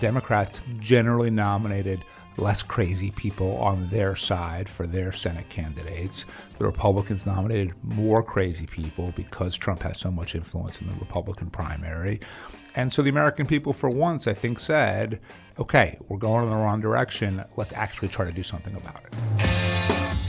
Democrats generally nominated less crazy people on their side for their Senate candidates. The Republicans nominated more crazy people because Trump has so much influence in the Republican primary. And so the American people, for once, I think, said, okay, we're going in the wrong direction. Let's actually try to do something about it.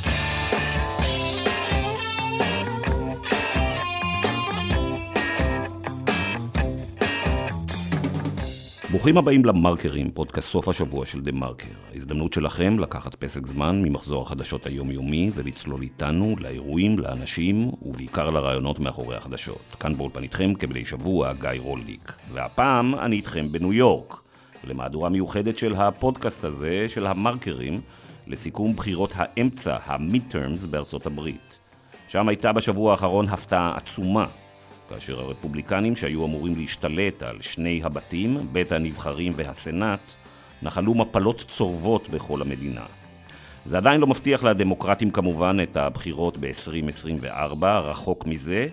ברוכים הבאים למרקרים, פודקאסט סוף השבוע של דה מרקר. ההזדמנות שלכם לקחת פסק זמן ממחזור החדשות היומיומי ולצלול איתנו לאירועים, לאנשים ובעיקר לרעיונות מאחורי החדשות. כאן באולפן איתכם כבדי שבוע גיא רולניק. והפעם אני איתכם בניו יורק, למהדורה מיוחדת של הפודקאסט הזה, של המרקרים, לסיכום בחירות האמצע, המיד-טרמס בארצות הברית. שם הייתה בשבוע האחרון הפתעה עצומה. כאשר הרפובליקנים שהיו אמורים להשתלט על שני הבתים, בית הנבחרים והסנאט, נחלו מפלות צורבות בכל המדינה. זה עדיין לא מבטיח לדמוקרטים כמובן את הבחירות ב-2024, רחוק מזה,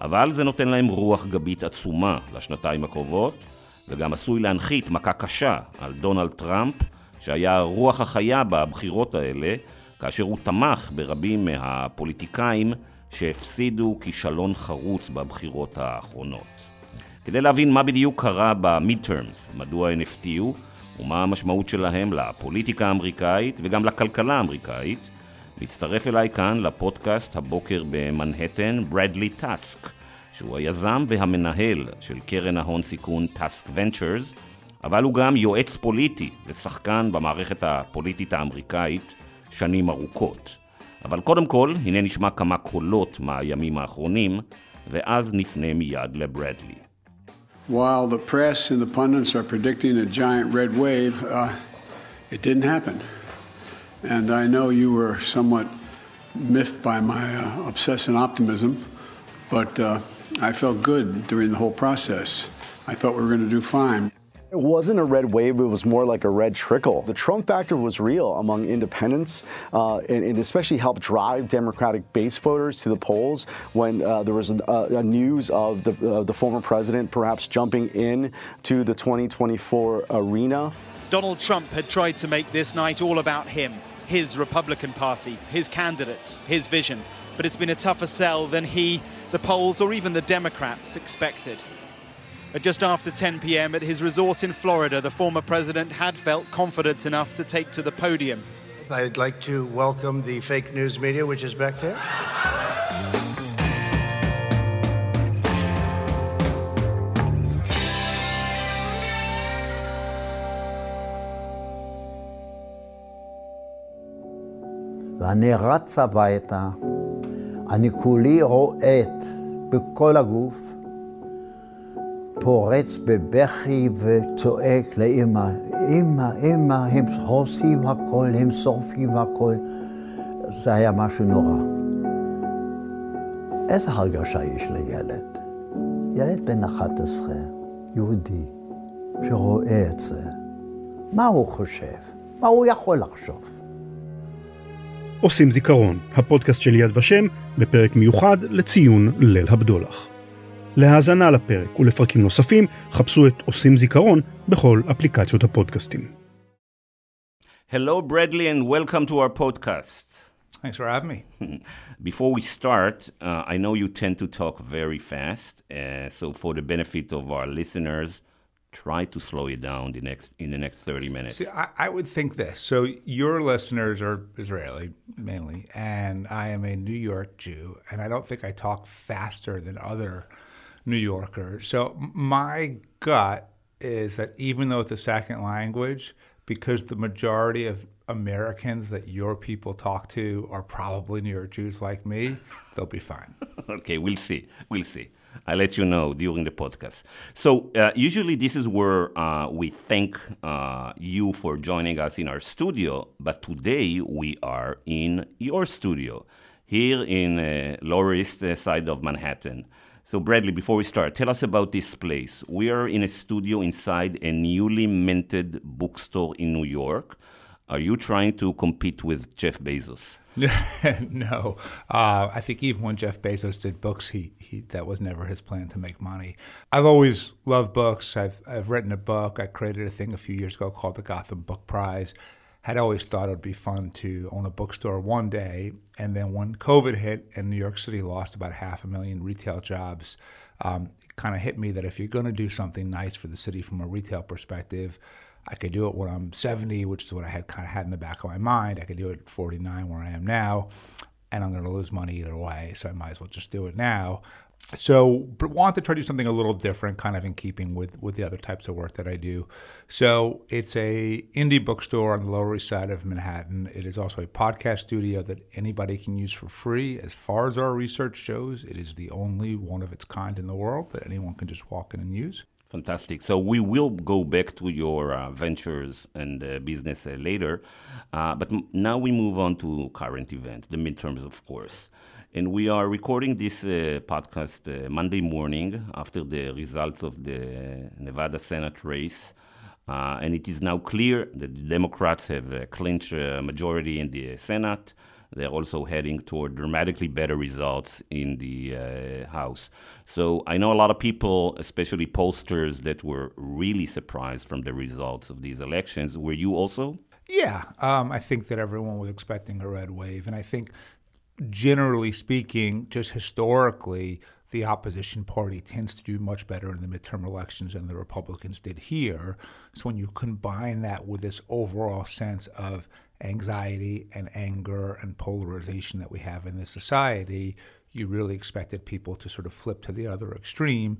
אבל זה נותן להם רוח גבית עצומה לשנתיים הקרובות, וגם עשוי להנחית מכה קשה על דונלד טראמפ, שהיה רוח החיה בבחירות האלה, כאשר הוא תמך ברבים מהפוליטיקאים שהפסידו כישלון חרוץ בבחירות האחרונות. כדי להבין מה בדיוק קרה במיד-טרמס, מדוע הן הפתיעו, ומה המשמעות שלהם לפוליטיקה האמריקאית וגם לכלכלה האמריקאית, מצטרף אליי כאן לפודקאסט הבוקר במנהטן, ברדלי טאסק, שהוא היזם והמנהל של קרן ההון סיכון טאסק ונצ'רס, אבל הוא גם יועץ פוליטי ושחקן במערכת הפוליטית האמריקאית שנים ארוכות. אבל קודם כל, הנה נשמע כמה קולות מהימים האחרונים, ואז נפנה מיד לברדלי. While the press and the pundits are predicting a giant red wave, uh, it didn't happen. And I know you were somewhat miffed by my uh, obsessive optimism, but uh, I felt good during the whole process. I thought we were going to do fine. It wasn't a red wave, it was more like a red trickle. The Trump factor was real among independents uh, and, and, especially helped drive Democratic base voters to the polls when uh, there was a, news of the, uh, the former president perhaps jumping in to the 2024 arena. Donald Trump had tried to make this night all about him, his Republican Party, his candidates, his vision. But it's been a tougher sell than he, the polls, or even the Democrats expected. At just after 10 p.m. at his resort in Florida, the former president had felt confident enough to take to the podium. I'd like to welcome the fake news media, which is back there. ואני רץ הביתה, אני כולי רועט בכל הגוף, פורץ בבכי וצועק לאמא, אמא, אמא, הם עושים הכל, הם שורפים הכל. זה היה משהו נורא. איזה הרגשה יש לילד? ילד בן 11, יהודי, שרואה את זה, מה הוא חושב? מה הוא יכול לחשוב? עושים זיכרון, הפודקאסט של יד ושם, בפרק מיוחד לציון ליל הבדולח. להאזנה לפרק ולפרקים נוספים, חפשו את עושים זיכרון בכל אפליקציות הפודקאסטים. Hello Bradley and welcome to our podcast. Thanks for having me. Before we start, uh, I know you tend to talk very fast, uh, so for the benefit of our listeners, try to slow it down the next in the next 30 minutes. See, I, I, would think this. So your listeners are Israeli mainly, and I am a New York Jew, and I don't think I talk faster than other New Yorker. So my gut is that even though it's a second language, because the majority of Americans that your people talk to are probably New York Jews like me, they'll be fine. okay, we'll see. We'll see. I'll let you know during the podcast. So, uh, usually, this is where uh, we thank uh, you for joining us in our studio, but today we are in your studio here in uh, Lower East Side of Manhattan. So, Bradley, before we start, tell us about this place. We are in a studio inside a newly minted bookstore in New York. Are you trying to compete with Jeff Bezos? no, uh, I think even when Jeff Bezos did books, he, he that was never his plan to make money. I've always loved books. I've I've written a book. I created a thing a few years ago called the Gotham Book Prize. Had always thought it would be fun to own a bookstore one day, and then when COVID hit and New York City lost about half a million retail jobs, um, it kind of hit me that if you're going to do something nice for the city from a retail perspective I could do it when I'm 70, which is what I had kind of had in the back of my mind. I could do it at 49, where I am now, and I'm going to lose money either way, so I might as well just do it now. So, but want to try to do something a little different, kind of in keeping with with the other types of work that I do. So, it's a indie bookstore on the Lower East Side of Manhattan. It is also a podcast studio that anybody can use for free. As far as our research shows, it is the only one of its kind in the world that anyone can just walk in and use. Fantastic. So we will go back to your uh, ventures and uh, business uh, later, uh, but m- now we move on to current events, the midterms, of course. And we are recording this uh, podcast uh, Monday morning after the results of the Nevada Senate race. and it is now clear that the Democrats have clinched a majority in the Senate. They're also heading toward dramatically better results in the uh, House. So I know a lot of people, especially pollsters, that were really surprised from the results of these elections. Were you also? Yeah, um, I think that everyone was expecting a red wave. And I think, generally speaking, just historically, the opposition party tends to do much better in the midterm elections than the Republicans did here. So when you combine that with this overall sense of anxiety and anger and polarization that we have in this society, you really expected people to sort of flip to the other extreme.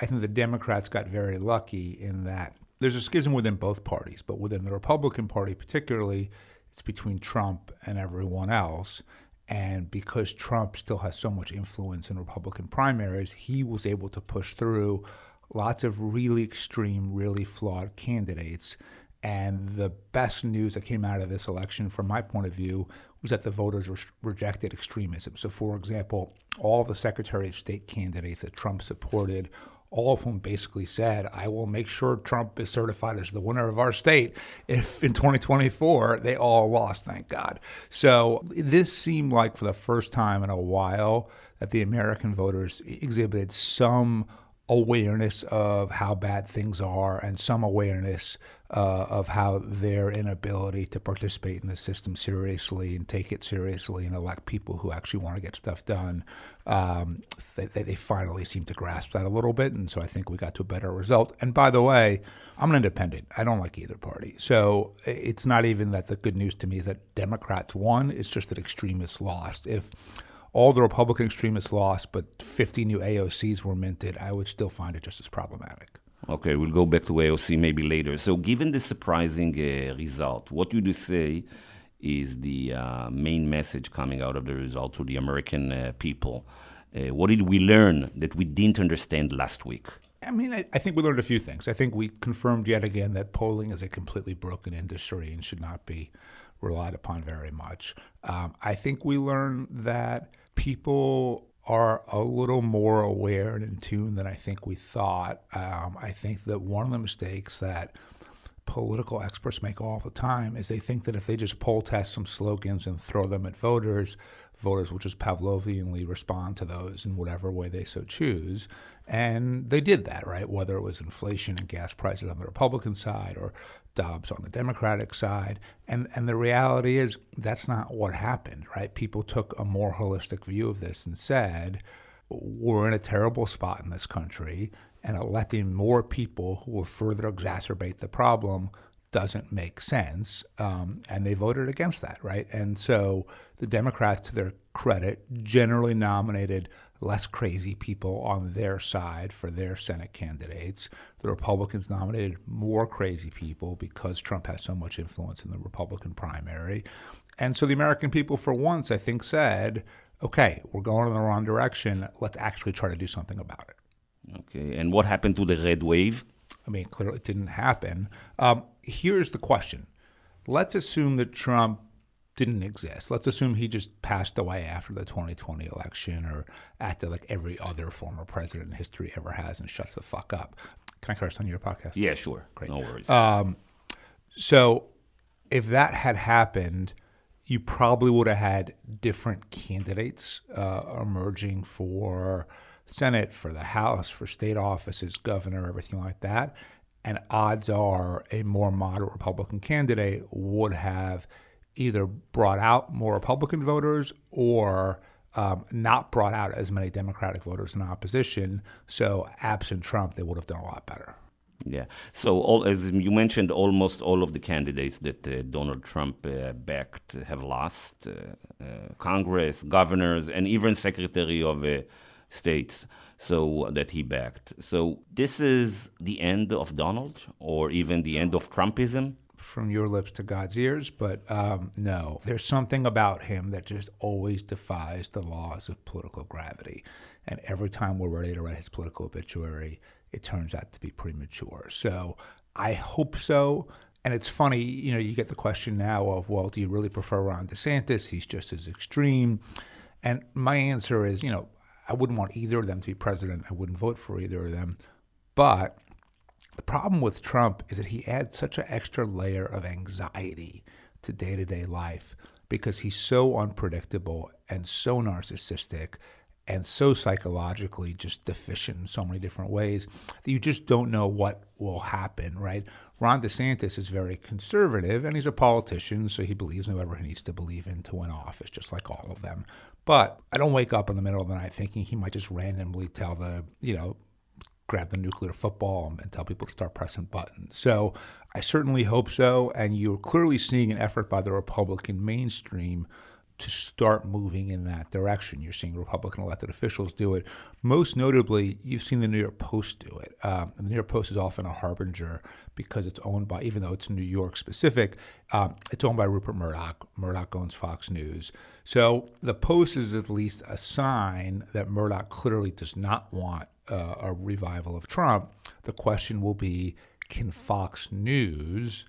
I think the Democrats got very lucky in that there's a schism within both parties, but within the Republican Party particularly, it's between Trump and everyone else. And because Trump still has so much influence in Republican primaries, he was able to push through lots of really extreme, really flawed candidates. And the best news that came out of this election, from my point of view, was that the voters re- rejected extremism. So, for example, all the Secretary of State candidates that Trump supported, all of whom basically said, I will make sure Trump is certified as the winner of our state if in 2024 they all lost, thank God. So, this seemed like for the first time in a while that the American voters exhibited some awareness of how bad things are and some awareness uh, of how their inability to participate in the system seriously and take it seriously and elect people who actually want to get stuff done, um, they, they finally seem to grasp that a little bit. And so I think we got to a better result. And by the way, I'm an independent. I don't like either party. So it's not even that the good news to me is that Democrats won, it's just that extremists lost. If all the Republican extremists lost, but 50 new AOCs were minted, I would still find it just as problematic. Okay, we'll go back to AOC maybe later. So, given the surprising uh, result, what would you say is the uh, main message coming out of the result to the American uh, people? Uh, what did we learn that we didn't understand last week? I mean, I, I, think we learned a few things. I think we confirmed yet again that polling is a completely broken industry and should not be relied upon very much. Um, I think we learned that people are a little more aware and in tune than I think we thought. Um, I think that one of the mistakes that political experts make all the time is they think that if they just poll test some slogans and throw them at voters, voters will just Pavlovianly respond to those in whatever way they so choose. And they did that, right? Whether it was inflation and gas prices on the Republican side or Dobbs on the Democratic side. And, and the reality is that's not what happened, right? People took a more holistic view of this and said, we're in a terrible spot in this country, and electing more people who will further exacerbate the problem doesn't make sense. Um, and they voted against that, right? And so the Democrats, to their credit, generally nominated less crazy people on their side for their Senate candidates. The Republicans nominated more crazy people because Trump has so much influence in the Republican primary. And so the American people, for once, I think, said, okay, we're going in the wrong direction. Let's actually try to do something about it. Okay. And what happened to the red wave? I mean, clearly it didn't happen. Um, here's the question let's assume that Trump didn't exist. Let's assume he just passed away after the 2020 election or acted like every other former president in history ever has and shuts the fuck up. Can I curse on your podcast? Yeah, sure. Great. No worries. Um, so if that had happened, you probably would have had different candidates uh, emerging for Senate, for the House, for state offices, governor, everything like that. And odds are a more moderate Republican candidate would have either brought out more Republican voters or um, not brought out as many Democratic voters in opposition. So, absent Trump, they would have done a lot better. Yeah. So, all, as you mentioned, almost all of the candidates that uh, Donald Trump uh, backed have lost uh, uh Congress, governors, and even Secretary of uh, States. So that he backed. So this is the end of Donald, or even the end of Trumpism from your lips to God's ears, but um, no. There's something about him that just always defies the laws of political gravity. And every time we're ready to write his political obituary, it turns out to be premature. So I hope so. And it's funny, you know, you get the question now of, well, do you really prefer Ron DeSantis? He's just as extreme. And my answer is, you know, I wouldn't want either of them to be president. I wouldn't vote for either of them. But the problem with Trump is that he adds such an extra layer of anxiety to day to day life because he's so unpredictable and so narcissistic and so psychologically just deficient in so many different ways that you just don't know what will happen, right? Ron DeSantis is very conservative and he's a politician, so he believes in whatever he needs to believe in to win office, just like all of them. But I don't wake up in the middle of the night thinking he might just randomly tell the, you know, grab the nuclear football and tell people to start pressing buttons. So I certainly hope so. And you're clearly seeing an effort by the Republican mainstream to start moving in that direction. You're seeing Republican elected officials do it. Most notably, you've seen the New York Post do it. Um, the New York Post is often a harbinger because it's owned by, even though it's New York specific, um, it's owned by Rupert Murdoch. Murdoch owns Fox News. So the Post is at least a sign that Murdoch clearly does not want uh, a revival of Trump. The question will be can Fox News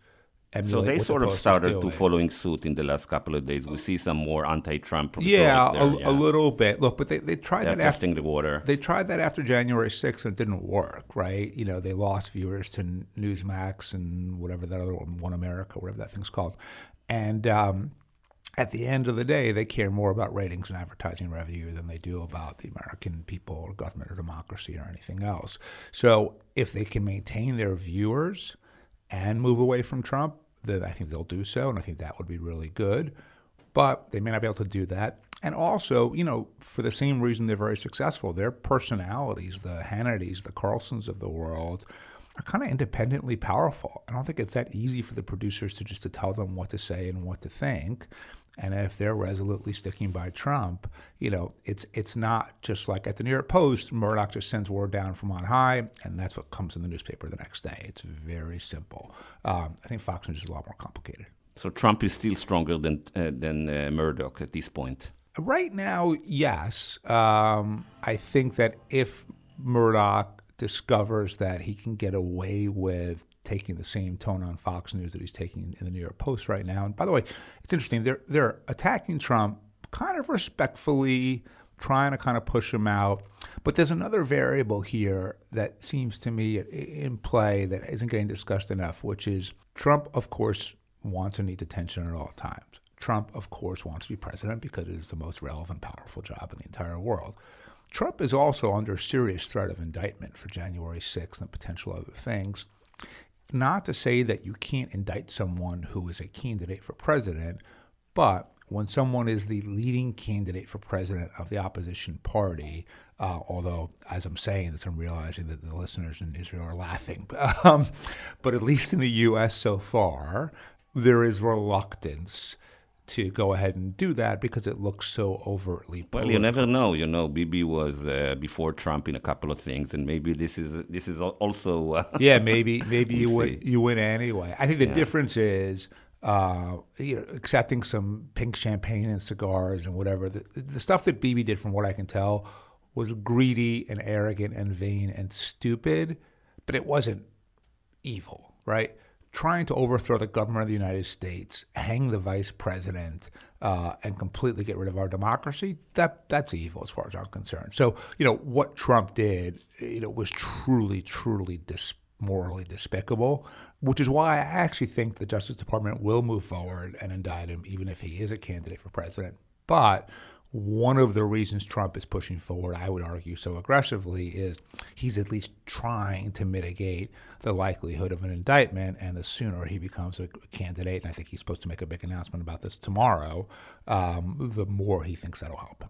so they sort of started to following suit in the last couple of days. We see some more anti-Trump. Yeah, there, a, yeah. a, little bit. Look, but they, they tried They're that testing after, the water. They tried that after January 6th and it didn't work, right? You know, they lost viewers to Newsmax and whatever that other one, One America, whatever that thing's called, and. Um, at the end of the day, they care more about ratings and advertising revenue than they do about the American people or government or democracy or anything else. So if they can maintain their viewers and move away from Trump, that I think they'll do so, and I think that would be really good. But they may not be able to do that. And also, you know, for the same reason they're very successful, their personalities, the Hannitys, the Carlsons of the world, are kind of independently powerful. I don't think it's that easy for the producers to just to tell them what to say and what to think. And if they're resolutely sticking by Trump, you know, it's it's not just like at the New York Post, Murdoch just sends word down from on high, and that's what comes in the newspaper the next day. It's very simple. Um, I think Fox News is a lot more complicated. So Trump is still stronger than uh, than uh, Murdoch at this point. Right now, yes. Um, I think that if Murdoch discovers that he can get away with taking the same tone on Fox News that he's taking in the New York Post right now. And by the way, it's interesting. They're they're attacking Trump kind of respectfully, trying to kind of push him out. But there's another variable here that seems to me in play that isn't getting discussed enough, which is Trump, of course, wants and needs attention at all times. Trump, of course, wants to be president because it is the most relevant, powerful job in the entire world. Trump is also under serious threat of indictment for January 6th and potential other things. Not to say that you can't indict someone who is a candidate for president, but when someone is the leading candidate for president of the opposition party, uh, although as I'm saying this, I'm realizing that the listeners in Israel are laughing, um, but at least in the U.S. so far, there is reluctance to go ahead and do that because it looks so overtly. Political. Well, you never know. You know, Bibi was uh, before Trump in a couple of things, and maybe this is this is also. Uh, yeah, maybe maybe you win you win anyway. I think the yeah. difference is. Uh, you know, accepting some pink champagne and cigars and whatever. The, the stuff that Bibi did, from what I can tell, was greedy and arrogant and vain and stupid, but it wasn't evil, right? Trying to overthrow the government of the United States, hang the vice president, uh, and completely get rid of our democracy, that that's evil as far as I'm concerned. So, you know, what Trump did, you know, was truly, truly morally despicable, which is why I actually think the Justice Department will move forward and indict him, even if he is a candidate for president. But one of the reasons Trump is pushing forward, I would argue, so aggressively is he's at least trying to mitigate the likelihood of an indictment. And the sooner he becomes a candidate, and I think he's supposed to make a big announcement about this tomorrow, um, the more he thinks that'll help him.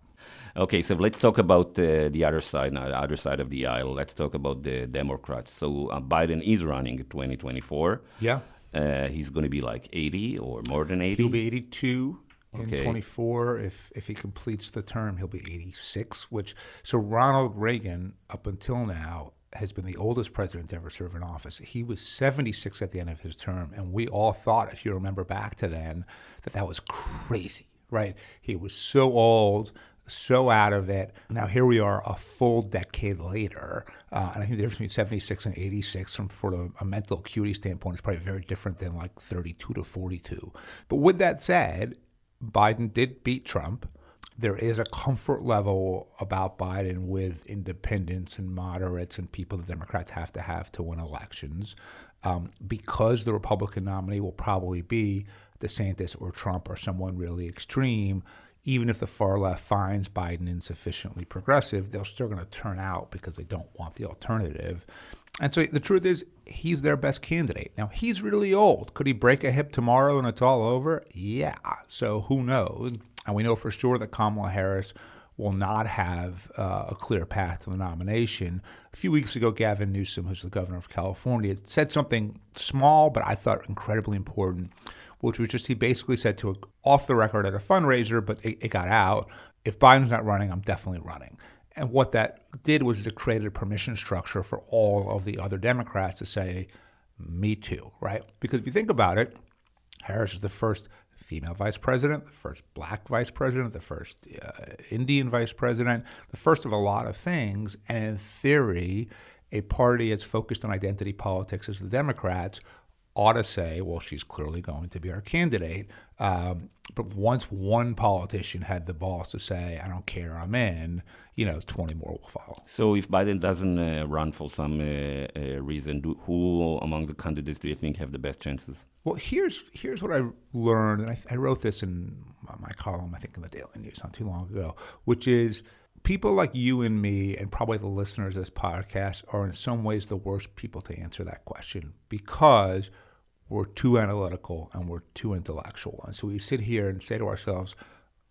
Okay, so let's talk about uh, the other side, now, the other side of the aisle. Let's talk about the Democrats. So uh, Biden is running in 2024. Yeah. Uh, he's going to be like 80 or more than 80. He'll be 82 Okay. in 24. If if he completes the term, he'll be 86. Which so Ronald Reagan up until now has been the oldest president to ever serve in office. He was 76 at the end of his term, and we all thought, if you remember back to then, that that was crazy, right? He was so old. So out of it. Now here we are, a full decade later, uh, and I think the difference between 76 and 86, from sort of a mental acuity standpoint, is probably very different than like 32 to 42. But with that said, Biden did beat Trump. There is a comfort level about Biden with independents and moderates and people the Democrats have to have to win elections um, because the Republican nominee will probably be DeSantis or Trump or someone really extreme. Even if the far left finds Biden insufficiently progressive, they're still going to turn out because they don't want the alternative. And so the truth is, he's their best candidate. Now, he's really old. Could he break a hip tomorrow and it's all over? Yeah. So who knows? And we know for sure that Kamala Harris will not have uh, a clear path to the nomination. A few weeks ago, Gavin Newsom, who's the governor of California, said something small, but I thought incredibly important, which was just he basically said to a, off the record at a fundraiser, but it, it got out. If Biden's not running, I'm definitely running. And what that did was it created a permission structure for all of the other Democrats to say, me too, right? Because if you think about it, Harris is the first female vice president, the first black vice president, the first uh, Indian vice president, the first of a lot of things. And in theory, a party that's focused on identity politics as the Democrats ought to say, well, she's clearly going to be our candidate. Um, but once one politician had the balls to say, I don't care, I'm in, you know, 20 more will follow. So if Biden doesn't uh, run for some uh, uh, reason, do, who among the candidates do you think have the best chances? Well, here's here's what I learned, and I, I wrote this in my column, I think, in the Daily News not too long ago, which is people like you and me, and probably the listeners of this podcast, are in some ways the worst people to answer that question because we're too analytical and we're too intellectual. And so we sit here and say to ourselves,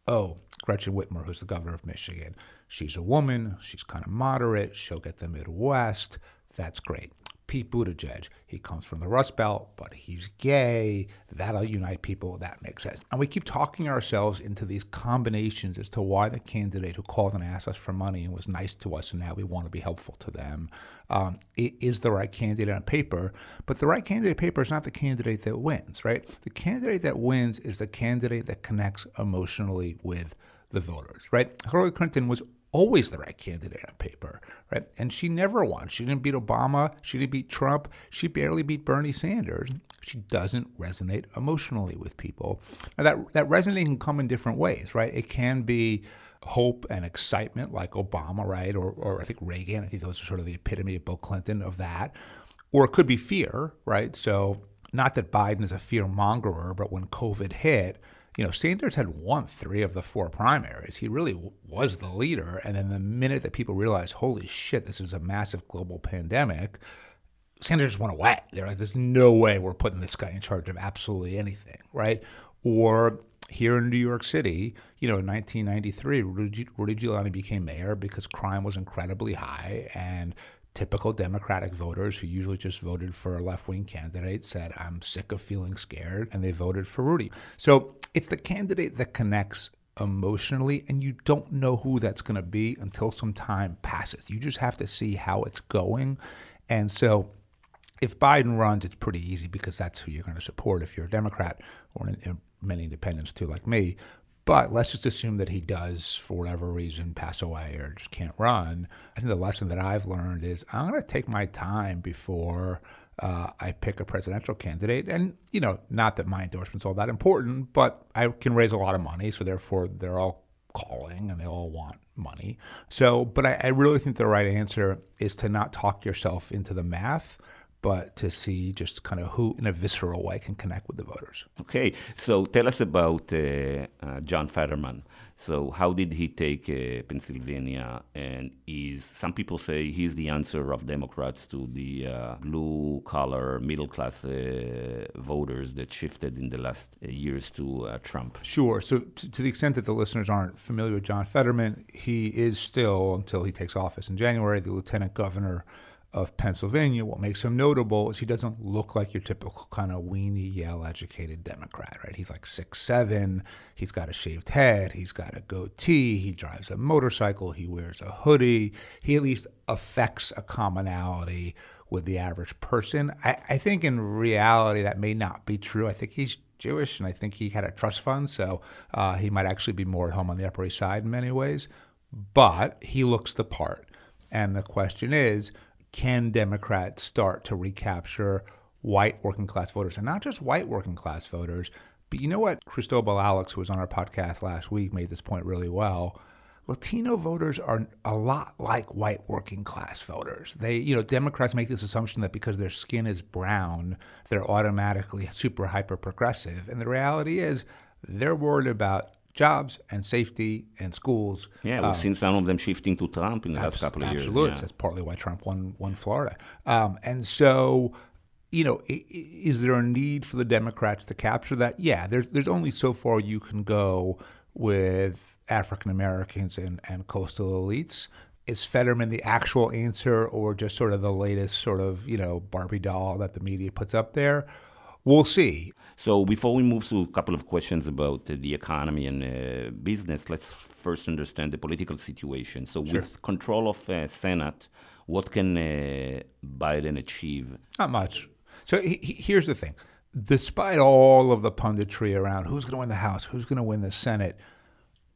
oh, Gretchen Whitmer, who's the governor of Michigan, she's a woman, she's kind of moderate, she'll get the Midwest, that's great. Pete Buttigieg, he comes from the Rust Belt, but he's gay. That'll unite people. That makes sense. And we keep talking ourselves into these combinations as to why the candidate who called and asked us for money and was nice to us and now we want to be helpful to them um, is the right candidate on paper. But the right candidate on paper is not the candidate that wins, right? The candidate that wins is the candidate that connects emotionally with the voters, right? Hillary Clinton was always the right candidate on paper, right? And she never won. She didn't beat Obama. She didn't beat Trump. She barely beat Bernie Sanders. She doesn't resonate emotionally with people. Now that that resonating can come in different ways, right? It can be hope and excitement, like Obama, right? Or or I think Reagan. I think those are sort of the epitome of Bill Clinton of that. Or it could be fear, right? So not that Biden is a fear mongerer, but when COVID hit you know, Sanders had won three of the four primaries. He really was the leader. And then the minute that people realized, holy shit, this is a massive global pandemic, Sanders just went away. They're like, there's no way we're putting this guy in charge of absolutely anything, right? Or here in New York City, you know, in 1993, Rudy, Rudy Giuliani became mayor because crime was incredibly high and typical Democratic voters who usually just voted for a left wing candidate said, I'm sick of feeling scared, and they voted for Rudy. So it's the candidate that connects emotionally, and you don't know who that's going to be until some time passes. You just have to see how it's going. And so if Biden runs, it's pretty easy because that's who you're going to support if you're a Democrat or many independents too, like me. But let's just assume that he does, for whatever reason, pass away or just can't run. I think the lesson that I've learned is I'm going to take my time before uh, I pick a presidential candidate. And, you know, not that my endorsement's all that important, but I can raise a lot of money. So therefore, they're all calling and they all want money. So, but I, I really think the right answer is to not talk yourself into the math but to see just kind of who, in a visceral way, can connect with the voters. Okay, so tell us about uh, uh, John Fetterman. So, how did he take uh, Pennsylvania? And is some people say he's the answer of Democrats to the uh, blue collar, middle class uh, voters that shifted in the last uh, years to uh, Trump? Sure. So, to, to, the extent that the listeners aren't familiar with John Fetterman, he is still, until he takes office in January, the lieutenant governor of Pennsylvania, what makes him notable is he doesn't look like your typical kind of weenie Yale educated Democrat, right? He's like six seven. He's got a shaved head. He's got a goatee. He drives a motorcycle. He wears a hoodie. He at least affects a commonality with the average person. I, I think in reality that may not be true. I think he's Jewish, and I think he had a trust fund, so uh, he might actually be more at home on the Upper East Side in many ways. But he looks the part. And the question is, can Democrats start to recapture white working class voters? And not just white working class voters, but you know what? Cristobal Alex, who was on our podcast last week, made this point really well. Latino voters are a lot like white working class voters. They, you know, Democrats make this assumption that because their skin is brown, they're automatically super hyper progressive. And the reality is they're worried about jobs and safety and schools. Yeah, we've um, seen some of them shifting to Trump in the last couple of absolutely. years. Absolutely, yeah. that's partly why Trump won won Florida. Um, and so, you know, is there a need for the Democrats to capture that? Yeah, there's there's only so far you can go with African Americans and, and coastal elites. Is Fetterman the actual answer, or just sort of the latest sort of you know Barbie doll that the media puts up there? We'll see. So before we move to a couple of questions about uh, the economy and uh, business, let's first understand the political situation. So sure. with control of uh, Senate, what can uh, Biden achieve? Not much. So he, he, here's the thing: despite all of the punditry around who's going to win the House, who's going to win the Senate,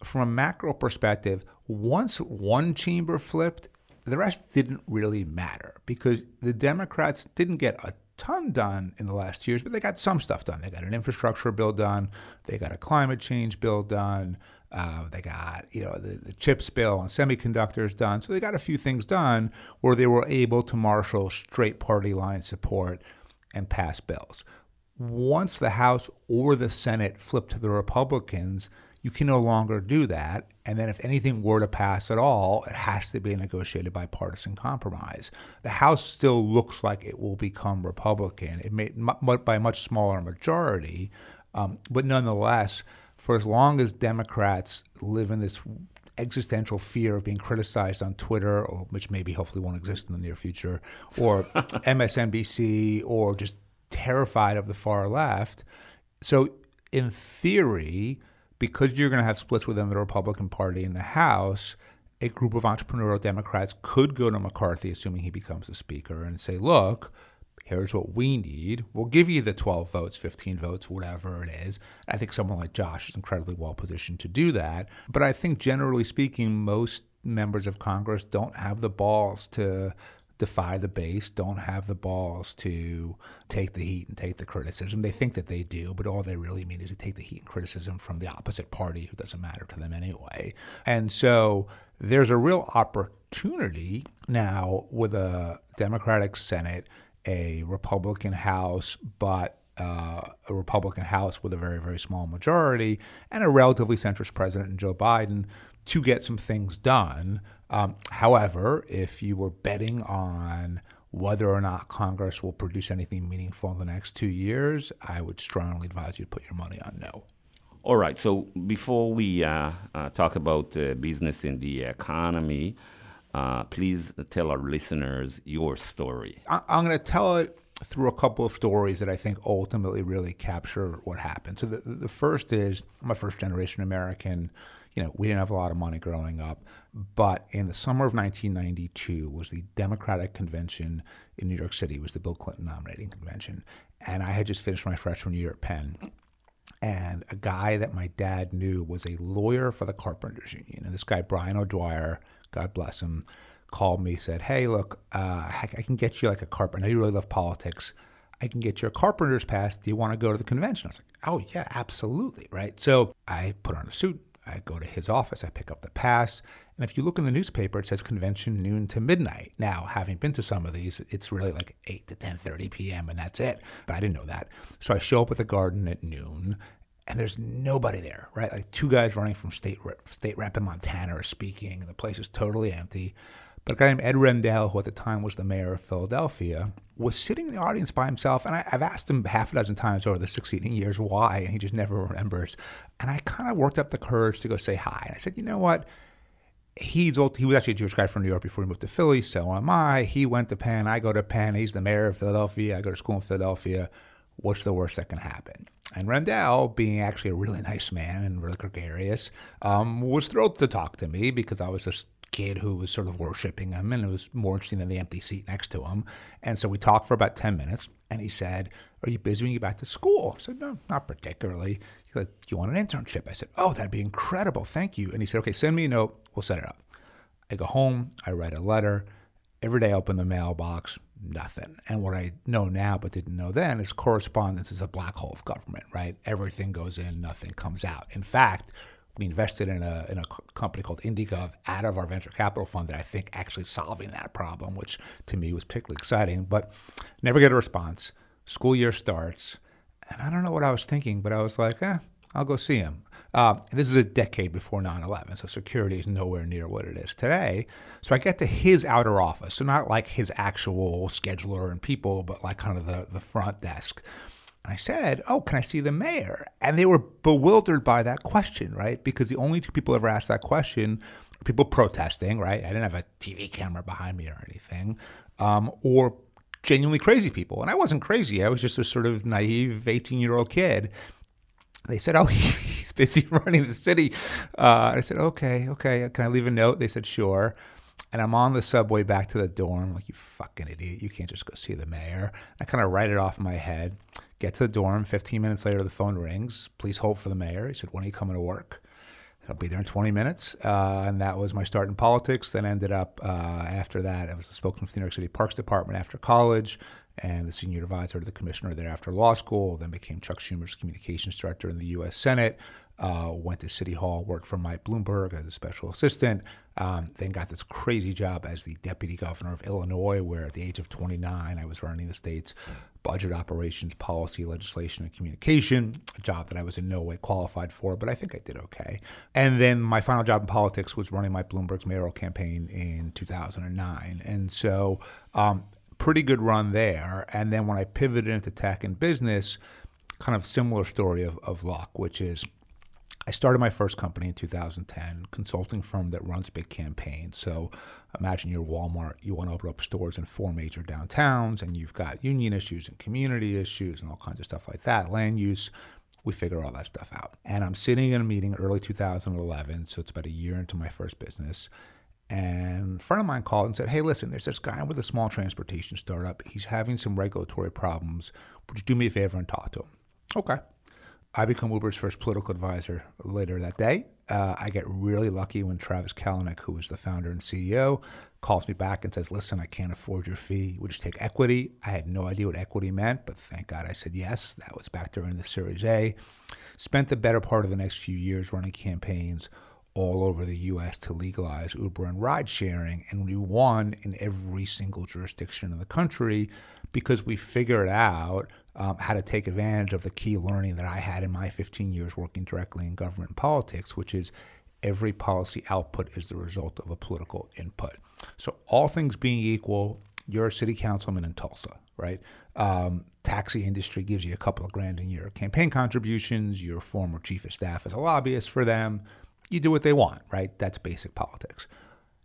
from a macro perspective, once one chamber flipped, the rest didn't really matter because the Democrats didn't get a ton done in the last years, but they got some stuff done. They got an infrastructure bill done. They got a climate change bill done. Uh, they got you know the, the chips bill on semiconductors done. So they got a few things done where they were able to marshal straight party line support and pass bills. Once the House or the Senate flipped to the Republicans, you can no longer do that. And then, if anything were to pass at all, it has to be a negotiated bipartisan compromise. The House still looks like it will become Republican. It may by a much smaller majority, um, but nonetheless, for as long as Democrats live in this existential fear of being criticized on Twitter, or which maybe hopefully won't exist in the near future, or MSNBC, or just terrified of the far left. So, in theory, because you're going to have splits within the Republican Party in the House, a group of entrepreneurial Democrats could go to McCarthy, assuming he becomes the Speaker, and say, look, here's what we need. We'll give you the 12 votes, 15 votes, whatever it is. I think someone like Josh is incredibly well positioned to do that. But I think generally speaking, most members of Congress don't have the balls to defy the base, don't have the balls to take the heat and take the criticism. They think that they do, but all they really mean is to take the heat and criticism from the opposite party, who doesn't matter to them anyway. And so there's a real opportunity now with a Democratic Senate, a Republican House, but uh, a Republican House with a very, very small majority, and a relatively centrist president in Joe Biden to get some things done. Um, however, if you were betting on whether or not Congress will produce anything meaningful in the next two years, I would strongly advise you to put your money on no. All right. So before we uh, uh, talk about uh, business and the economy, uh, please tell our listeners your story. I- I'm going to tell it through a couple of stories that I think ultimately really capture what happened. So the, the first is I'm a first generation American you know, we didn't have a lot of money growing up. But in the summer of 1992 was the Democratic convention in New York City. It was the Bill Clinton nominating convention. And I had just finished my freshman year at Penn. And a guy that my dad knew was a lawyer for the Carpenters Union. And this guy, Brian O'Dwyer, God bless him, called me, said, Hey, look, uh, I can get you like a carpenter. I know you really love politics. I can get you a carpenter's pass. Do you want to go to the convention? I was like, oh, yeah, absolutely. Right. So I put on a suit, I go to his office, I pick up the pass, And if you look in the newspaper, it says convention noon to midnight. Now, having been to some of these, it's really like 8 to 10:30 p.m. and that's it. But I didn't know that. So I show up at the garden at noon and there's nobody there, right? Like two guys running from state rep, state rep in Montana are speaking, and the place is totally empty. But a guy named Ed Rendell, who at the time was the mayor of Philadelphia, was sitting in the audience by himself. And I, have asked him half a dozen times over the succeeding years why, and he just never remembers. And I kind of worked up the courage to go say hi. And I said, you know what? He's old, he was actually a Jewish guy from New York before he moved to Philly. So am I. He went to Penn. I go to Penn. He's the mayor of Philadelphia. I go to school in Philadelphia. What's the worst that can happen? And Rendell, being actually a really nice man and really gregarious, um, was thrilled to talk to me because I was a kid who was sort of worshiping him and it was more interesting than the empty seat next to him. And so we talked for about 10 minutes and he said, Are you busy when you get back to school? I said, No, not particularly. He said, Do you want an internship? I said, Oh, that'd be incredible. Thank you. And he said, Okay, send me a note. We'll set it up. I go home, I write a letter. Every day I open the mailbox, nothing. And what I know now but didn't know then is correspondence is a black hole of government, right? Everything goes in, nothing comes out. In fact, we invested in a, in a company called Indigov out of our venture capital fund that I think actually solving that problem, which to me was particularly exciting, but never get a response. School year starts, and I don't know what I was thinking, but I was like, eh, I'll go see him. Uh, this is a decade before 9 11, so security is nowhere near what it is today. So I get to his outer office, so not like his actual scheduler and people, but like kind of the, the front desk. I said, Oh, can I see the mayor? And they were bewildered by that question, right? Because the only two people ever asked that question were people protesting, right? I didn't have a TV camera behind me or anything, um, or genuinely crazy people. And I wasn't crazy, I was just a sort of naive 18 year old kid they said, "Oh, he's busy running the city." Uh, I said, "Okay, okay. Can I leave a note?" They said, "Sure." And I'm on the subway back to the dorm. Like you fucking idiot! You can't just go see the mayor. I kind of write it off my head. Get to the dorm. 15 minutes later, the phone rings. Please hold for the mayor. He said, "When are you coming to work?" I'll be there in 20 minutes. Uh, and that was my start in politics. Then ended up uh, after that, I was a spokesman for the New York City Parks Department after college and the senior advisor to the commissioner there after law school. Then became Chuck Schumer's communications director in the U.S. Senate. Uh, went to City Hall, worked for Mike Bloomberg as a special assistant. Um, then got this crazy job as the deputy governor of Illinois, where at the age of 29, I was running the state's budget operations, policy, legislation, and communication, a job that I was in no way qualified for, but I think I did okay. And then my final job in politics was running my Bloomberg's mayoral campaign in 2009. And so um, pretty good run there. And then when I pivoted into tech and business, kind of similar story of, of luck, which is I started my first company in 2010, consulting firm that runs big campaigns. So imagine you're Walmart, you want to open up stores in four major downtowns, and you've got union issues and community issues and all kinds of stuff like that, land use. We figure all that stuff out. And I'm sitting in a meeting early 2011, so it's about a year into my first business. And a friend of mine called and said, Hey, listen, there's this guy with a small transportation startup. He's having some regulatory problems. Would you do me a favor and talk to him? Okay. I become Uber's first political advisor later that day. Uh, I get really lucky when Travis Kalanick, who is the founder and CEO, calls me back and says, Listen, I can't afford your fee. Would you take equity? I had no idea what equity meant, but thank God I said yes. That was back during the Series A. Spent the better part of the next few years running campaigns all over the US to legalize Uber and ride sharing. And we won in every single jurisdiction in the country because we figured out um, how to take advantage of the key learning that I had in my 15 years working directly in government politics, which is every policy output is the result of a political input. So, all things being equal, you're a city councilman in Tulsa, right? Um, taxi industry gives you a couple of grand a year campaign contributions. Your former chief of staff is a lobbyist for them you do what they want, right? That's basic politics.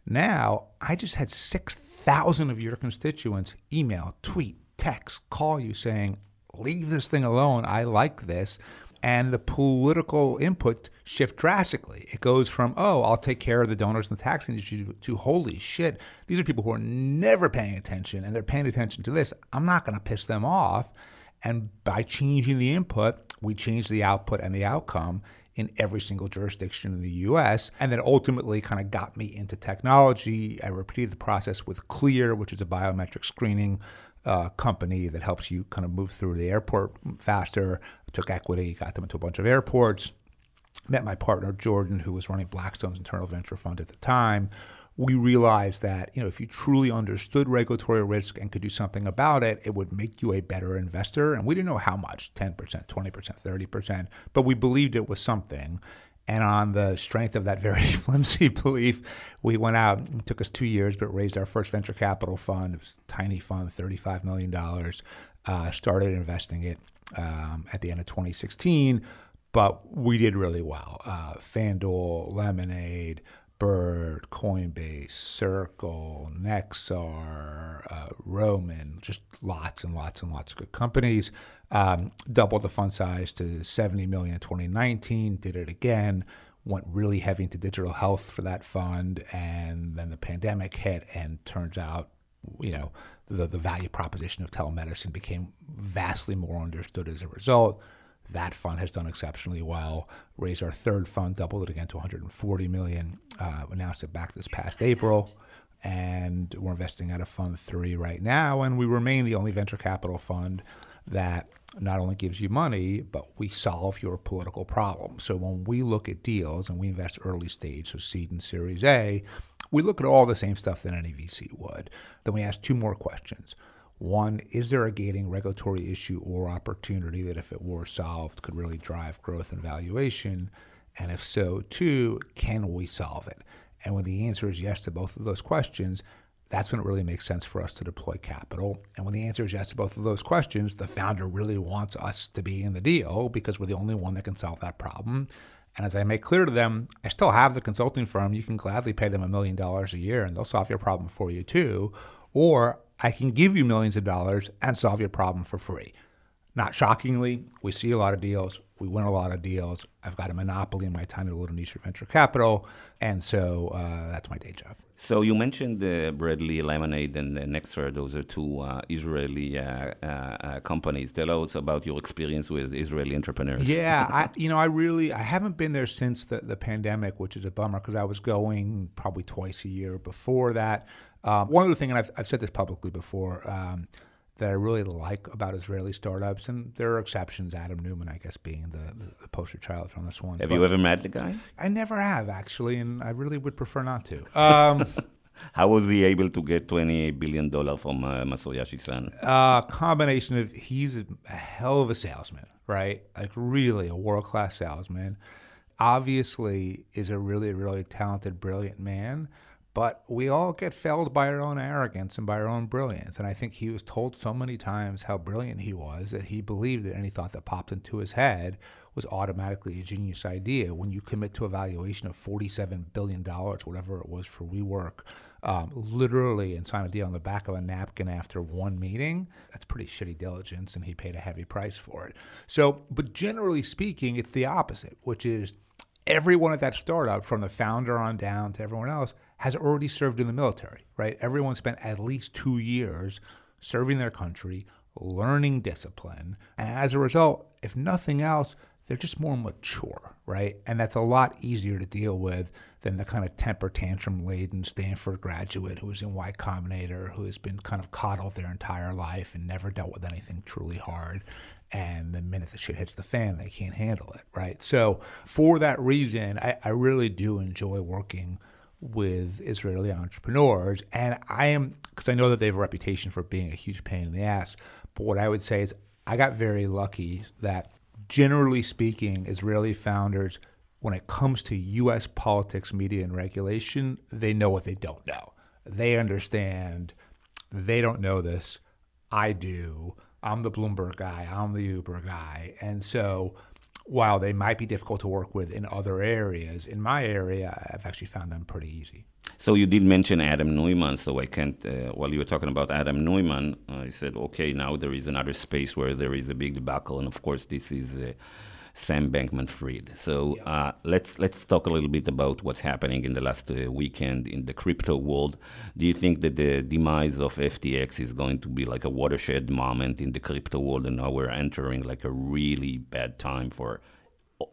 Now, I just had 6,000 of your constituents email, tweet, text, call you saying, leave this thing alone. I like this. And the political input shift drastically. It goes from, oh, I'll take care of the donors and the tax industry to, holy shit, these are people who are never paying attention and they're paying attention to this. I'm not going to piss them off. And by changing the input, we change the output and the outcome in every single jurisdiction in the US. And then ultimately kind of got me into technology. I repeated the process with Clear, which is a biometric screening uh, company that helps you kind of move through the airport faster. took equity, got them into a bunch of airports. met my partner Jordan, who was running Blackstone's internal venture fund at the time, we realized that you know if you truly understood regulatory risk and could do something about it, it would make you a better investor. And we didn't know how much 10%, 20%, 30%, but we believed it was something. And on the strength of that very flimsy belief, we went out. It took us two years, but raised our first venture capital fund. It was a tiny fund, $35 million. Uh, started investing it um, at the end of 2016, but we did really well. Uh, FanDuel, Lemonade, Bird, Coinbase, Circle, Nexar, uh, Roman, just lots and lots and lots of good companies. Um, doubled the fund size to 70 million in 2019. Did it again. Went really heavy into digital health for that fund, and then the pandemic hit, and turns out, you know, the the value proposition of telemedicine became vastly more understood as a result. That fund has done exceptionally well. Raised our third fund, doubled it again to 140 million. Uh, announced it back this past April, and we're investing out of Fund Three right now. And we remain the only venture capital fund that not only gives you money, but we solve your political problem. So when we look at deals and we invest early stage, so seed and Series A, we look at all the same stuff that any VC would. Then we ask two more questions. One, is there a gating regulatory issue or opportunity that, if it were solved, could really drive growth and valuation? And if so, two, can we solve it? And when the answer is yes to both of those questions, that's when it really makes sense for us to deploy capital. And when the answer is yes to both of those questions, the founder really wants us to be in the deal because we're the only one that can solve that problem. And as I make clear to them, I still have the consulting firm. You can gladly pay them a million dollars a year and they'll solve your problem for you too. Or I can give you millions of dollars and solve your problem for free. Not shockingly, we see a lot of deals. We win a lot of deals. I've got a monopoly in my tiny little niche of venture capital, and so uh, that's my day job. So you mentioned uh, Bradley, Lemonade, and uh, Nexar. Those are two uh, Israeli uh, uh, uh, companies. Tell us about your experience with Israeli entrepreneurs. Yeah, I, you know, I really I haven't been there since the, the pandemic, which is a bummer because I was going probably twice a year before that. Um, one other thing, and I've, I've said this publicly before, um, that I really like about Israeli startups, and there are exceptions, Adam Neumann, I guess, being the, the poster child on this one. Have but you ever met the guy? I never have, actually, and I really would prefer not to. Um, How was he able to get $28 billion from uh, Masayoshi uh, combination of he's a hell of a salesman, right? Like, really a world class salesman. Obviously, is a really, really talented, brilliant man but we all get felled by our own arrogance and by our own brilliance. And I think he was told so many times how brilliant he was that he believed that any thought that popped into his head was automatically a genius idea. When you commit to a valuation of $47 billion, whatever it was for WeWork, um, literally and sign a deal on the back of a napkin after one meeting, that's pretty shitty diligence, and he paid a heavy price for it. So, but generally speaking, it's the opposite, which is everyone at that startup, from the founder on down to everyone else, has already served in the military, right? Everyone spent at least two years serving their country, learning discipline. And as a result, if nothing else, they're just more mature, right? And that's a lot easier to deal with than the kind of temper tantrum laden Stanford graduate who is in Y Combinator, who has been kind of coddled their entire life and never dealt with anything truly hard. And the minute the shit hits the fan, they can't handle it, right? So, for that reason, I, I really do enjoy working with Israeli entrepreneurs. And I am, because I know that they have a reputation for being a huge pain in the ass. But what I would say is, I got very lucky that, generally speaking, Israeli founders, when it comes to U.S. politics, media, and regulation, they know what they don't know. They understand. They don't know this. I do. I'm the Bloomberg guy. I'm the Uber guy. And so while they might be difficult to work with in other areas, in my area, I've actually found them pretty easy. So you did mention Adam Neumann, so I can't. Uh, while you were talking about Adam Neumann, I said, okay, now there is another space where there is a big debacle, and of course, this is. Uh, Sam Bankman-Fried. So uh, let's let's talk a little bit about what's happening in the last uh, weekend in the crypto world. Do you think that the demise of FTX is going to be like a watershed moment in the crypto world, and now we're entering like a really bad time for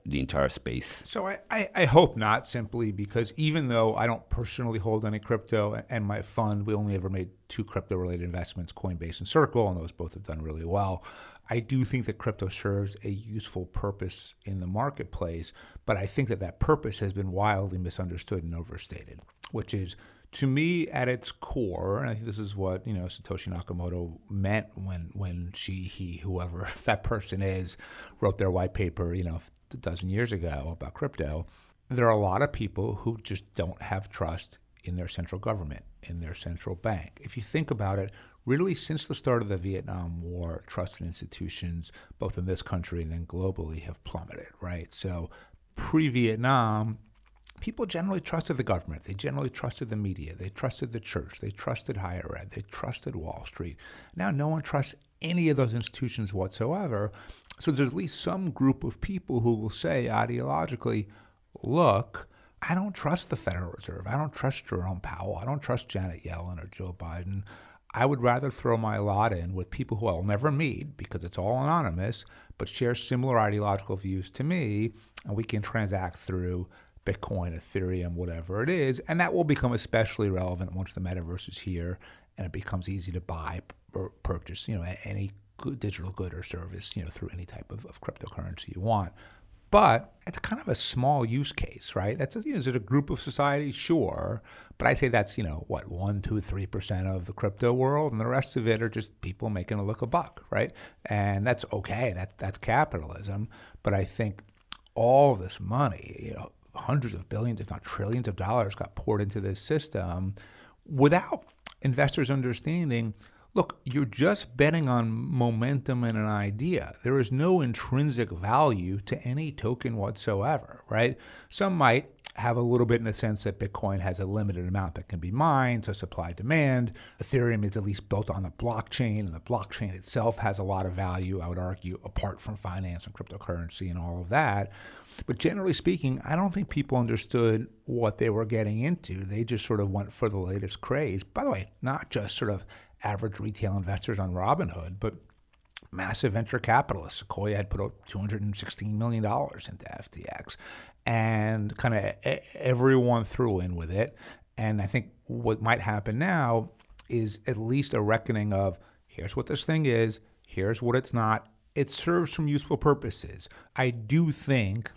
the entire space? So I, I, I, hope not, simply because even though I don't personally hold any crypto and my fund, we only ever made two crypto related investments, Coinbase and Circle, and those both have done really well. I do think that crypto serves a useful purpose in the marketplace, but I think that that purpose has been wildly misunderstood and overstated, which is to me at its core, and I think this is what you know Satoshi Nakamoto meant when when she, he, whoever that person is, wrote their white paper, you know, a dozen years ago about crypto. There are a lot of people who just don't have trust in their central government, in their central bank. If you think about it, really since the start of the Vietnam War, trust in institutions, both in this country and then globally, have plummeted, right? So pre Vietnam, people generally trusted the government. They generally trusted the media. They trusted the church. They trusted higher ed. They trusted Wall Street. Now, no one trusts any of those institutions whatsoever. So there's at least some group of people who will say ideologically, look, I don't trust the Federal Reserve. I don't trust Jerome Powell. I don't trust Janet Yellen or Joe Biden. I would rather throw my lot in with people who I'll never meet because it's all anonymous, but share similar ideological views to me, and we can transact through Bitcoin, Ethereum, whatever it is. And that will become especially relevant once the metaverse is here and it becomes easy to buy or purchase, you know, any digital good or service, you know, through any type of, of cryptocurrency you want. But it's kind of a small use case, right? That's a, you know, is it a group of society? Sure, but I'd say that's you know what one, two, three percent of the crypto world, and the rest of it are just people making a look a buck, right? And that's okay. That's that's capitalism. But I think all this money, you know, hundreds of billions, if not trillions of dollars, got poured into this system without investors understanding Look, you're just betting on momentum and an idea. There is no intrinsic value to any token whatsoever, right? Some might have a little bit in the sense that Bitcoin has a limited amount that can be mined, so supply demand. Ethereum is at least built on the blockchain, and the blockchain itself has a lot of value, I would argue, apart from finance and cryptocurrency and all of that. But generally speaking, I don't think people understood what they were getting into. They just sort of went for the latest craze. By the way, not just sort of average retail investors on Robinhood, but massive venture capitalists. Sequoia had put up $216 million into FTX, and kind of everyone threw in with it. And I think what might happen now is at least a reckoning of here's what this thing is, here's what it's not. It serves some useful purposes. I do think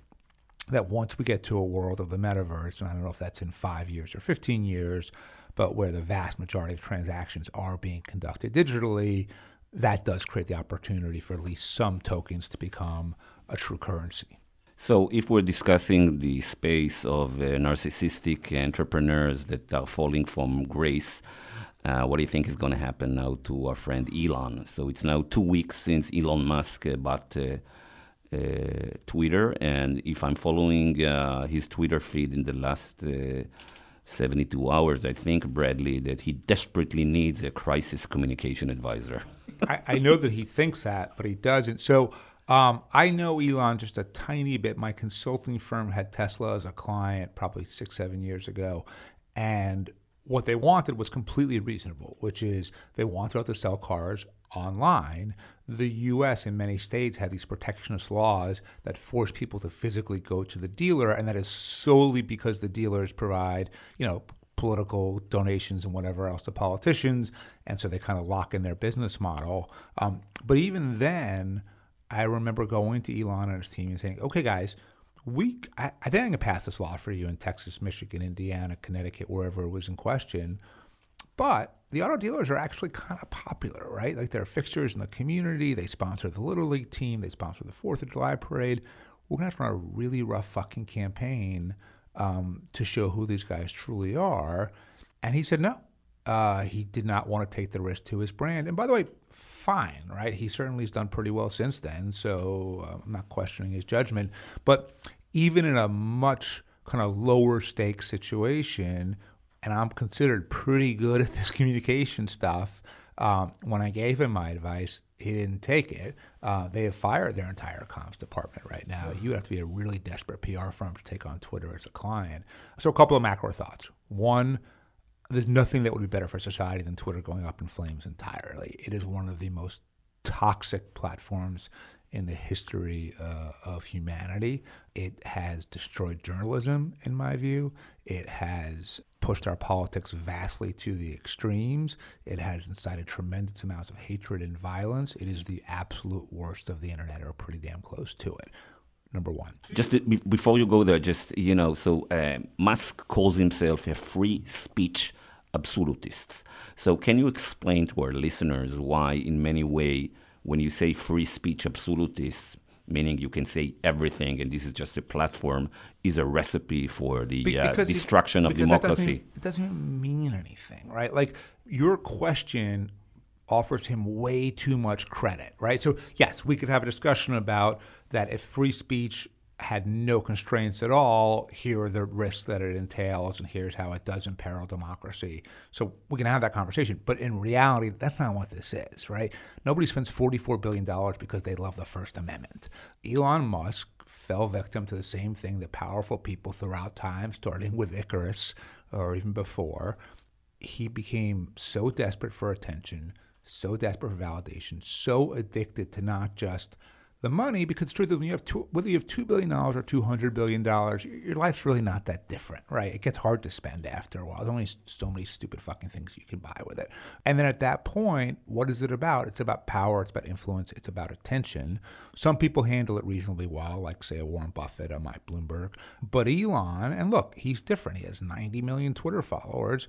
that once we get to a world of the metaverse, and I don't know if that's in five years or 15 years, but where the vast majority of transactions are being conducted digitally, that does create the opportunity for at least some tokens to become a true currency. So, if we're discussing the space of uh, narcissistic entrepreneurs that are falling from grace, uh, what do you think is going to happen now to our friend Elon? So, it's now two weeks since Elon Musk uh, bought uh, uh, Twitter, and if I'm following uh, his Twitter feed in the last 72 hours, I think, Bradley, that he desperately needs a crisis communication advisor. I, I, know that he thinks that, but he doesn't. So um, I know Elon just a tiny bit. My consulting firm had Tesla as a client probably six, seven years ago. And what they wanted was completely reasonable, which is they wanted to sell cars online, the U.S. in many states had these protectionist laws that force people to physically go to the dealer, and that is solely because the dealers provide, you know, political donations and whatever else to politicians, and so they kind of lock in their business model. Um, but even then, I remember going to Elon and his team and saying, "Okay, guys." We, I, I think I can pass this law for you in Texas, Michigan, Indiana, Connecticut, wherever it was in question. But the auto dealers are actually kind of popular, right? Like they're fixtures in the community. They sponsor the Little League team. They sponsor the Fourth of July parade. We're gonna have to run a really rough fucking campaign um, to show who these guys truly are. And he said no. Uh, he did not want to take the risk to his brand. And by the way, fine, right? He certainly has done pretty well since then. So uh, I'm not questioning his judgment. But even in a much kind of lower stakes situation and I'm considered pretty good at this communication stuff. Um, when I gave him my advice, he didn't take it. Uh, they have fired their entire comms department right now. You have to be a really desperate PR firm to take on Twitter as a client. So, a couple of macro thoughts. One, there's nothing that would be better for society than Twitter going up in flames entirely. It is one of the most toxic platforms in the history uh, of humanity. It has destroyed journalism, in my view. It has pushed our politics vastly to the extremes. It has incited tremendous amounts of hatred and violence. It is the absolute worst of the internet, or pretty damn close to it. Number one. Just to, before you go there, just you know, so uh, Musk calls himself a free speech absolutist. So can you explain to our listeners why, in many way, when you say free speech absolutist, meaning you can say everything and this is just a platform, is a recipe for the uh, destruction of democracy. it doesn't mean anything, right? Like your question offers him way too much credit, right? So, yes, we could have a discussion about that if free speech had no constraints at all, here are the risks that it entails, and here's how it does imperil democracy. So we can have that conversation. But in reality, that's not what this is, right? Nobody spends $44 billion because they love the First Amendment. Elon Musk fell victim to the same thing that powerful people throughout time, starting with Icarus or even before. He became so desperate for attention, so desperate for validation, so addicted to not just – the money because it's true that when you have two, whether you have two billion dollars or two hundred billion dollars, your life's really not that different, right? It gets hard to spend after a while. There's only so many stupid fucking things you can buy with it. And then at that point, what is it about? It's about power. It's about influence. It's about attention. Some people handle it reasonably well, like say a Warren Buffett or Mike Bloomberg. But Elon, and look, he's different. He has ninety million Twitter followers.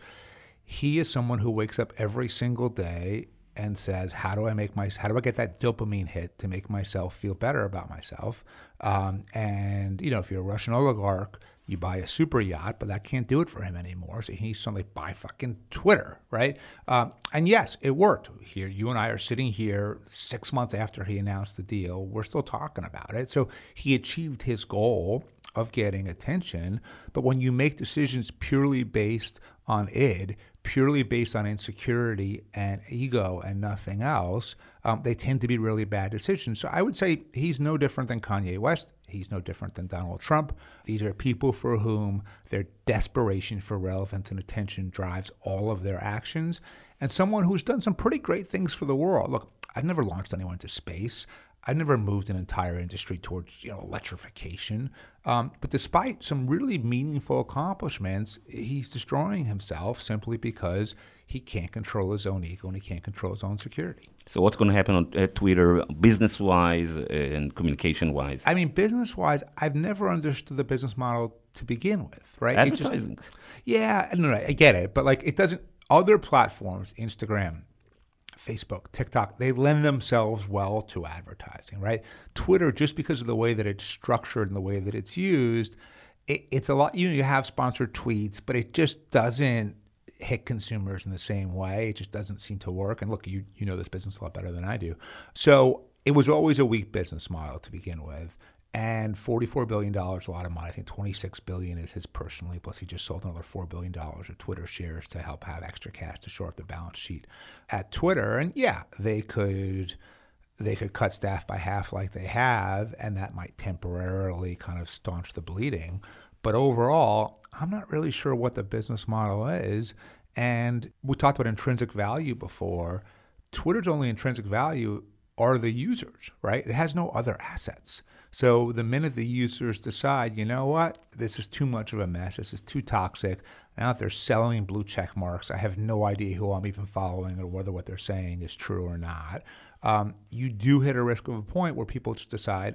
He is someone who wakes up every single day and says, "How do I make my how do I get that dopamine hit to make myself feel better about myself?" Um, and you know, if you're a Russian oligarch, you buy a super yacht, but that can't do it for him anymore. So he suddenly buy fucking Twitter, right? Um, and yes, it worked. Here, you and I are sitting here six months after he announced the deal. We're still talking about it. So he achieved his goal of getting attention. But when you make decisions purely based on id, purely based on insecurity and ego and nothing else, um, they tend to be really bad decisions. So I would say he's no different than Kanye West. He's no different than Donald Trump. These are people for whom their desperation for relevance and attention drives all of their actions. And someone who's done some pretty great things for the world. Look, I've never launched anyone to space. I've never moved an entire industry towards you know electrification. Um, but despite some really meaningful accomplishments, he's destroying himself simply because he can't control his own ego and he can't control his own security. So what's going to happen on uh, Twitter, business-wise and communication-wise? I mean, business-wise, I've never understood the business model to begin with, right? Advertising. Just, yeah, no, no, I get it, but like it doesn't. Other platforms, Instagram, Facebook, TikTok, they lend themselves well to advertising, right? Twitter, just because of the way that it's structured and the way that it's used, it, it's a lot. You know, you have sponsored tweets, but it just doesn't hit consumers in the same way. It just doesn't seem to work. And look, you you know this business a lot better than I do. So it was always a weak business model to begin with and $44 billion, a lot of money. I think 26 billion is his personally, plus he just sold another $4 billion of Twitter shares to help have extra cash to shore up the balance sheet at Twitter. And yeah, they could they could cut staff by half like they have, and that might temporarily kind of staunch the bleeding. But overall, I'm not really sure what the business model is. And we talked about intrinsic value before. Twitter's only intrinsic value are the users, right? It has no other assets. So the minute the users decide, you know what, this is too much of a mess, this is too toxic, now that they're selling blue check marks, I have no idea who I'm even following or whether what they're saying is true or not. Um, you do hit a risk of a point where people just decide,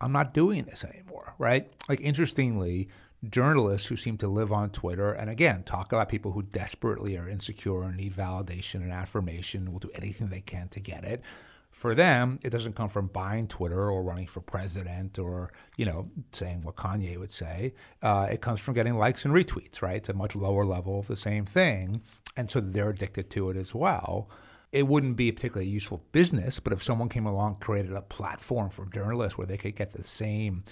I'm not doing this anymore, right? Like, interestingly, journalists who seem to live on Twitter and again talk about people who desperately are insecure and need validation and affirmation will do anything they can to get it for them, it doesn't come from buying Twitter or running for president or, you know, saying what Kanye would say. Uh, it comes from getting likes and retweets, right? It's a much lower level of the same thing. And so they're addicted to it as well. It wouldn't be a particularly useful business, but if someone came along, created a platform for journalists where they could get the same